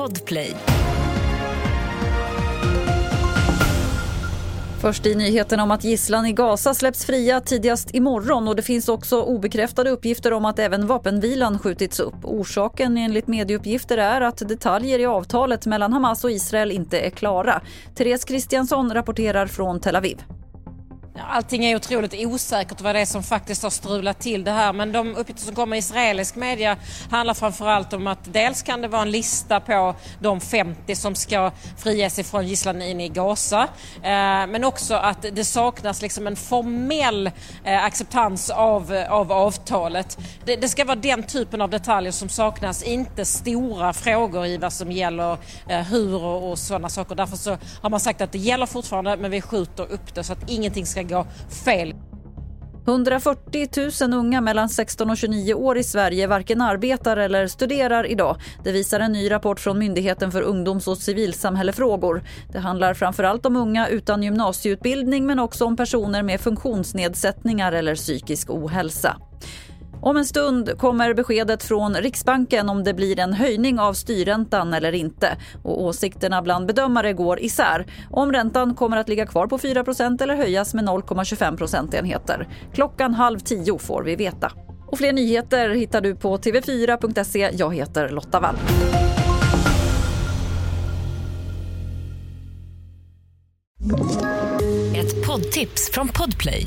Podplay. Först i nyheten om att gisslan i Gaza släpps fria tidigast imorgon och det finns också obekräftade uppgifter om att även vapenvilan skjutits upp. Orsaken enligt medieuppgifter är att detaljer i avtalet mellan Hamas och Israel inte är klara. Therese Kristiansson rapporterar från Tel Aviv. Allting är otroligt osäkert vad det är som faktiskt har strulat till det här men de uppgifter som kommer i israelisk media handlar framförallt om att dels kan det vara en lista på de 50 som ska friges ifrån gisslan in i Gaza eh, men också att det saknas liksom en formell eh, acceptans av, av avtalet. Det, det, ska vara den typen av detaljer som saknas, inte stora frågor i vad som gäller eh, hur och, och sådana saker. Därför så har man sagt att det gäller fortfarande men vi skjuter upp det så att ingenting ska gå fel. 140 000 unga mellan 16 och 29 år i Sverige varken arbetar eller studerar idag. Det visar en ny rapport från Myndigheten för ungdoms och civilsamhällefrågor. Det handlar framför allt om unga utan gymnasieutbildning men också om personer med funktionsnedsättningar eller psykisk ohälsa. Om en stund kommer beskedet från Riksbanken om det blir en höjning av styrräntan eller inte. Och åsikterna bland bedömare går isär. Om räntan kommer att ligga kvar på 4% eller höjas med 0,25 procentenheter. Klockan halv tio får vi veta. Och fler nyheter hittar du på tv4.se. Jag heter Lotta Wall. Ett poddtips från Podplay.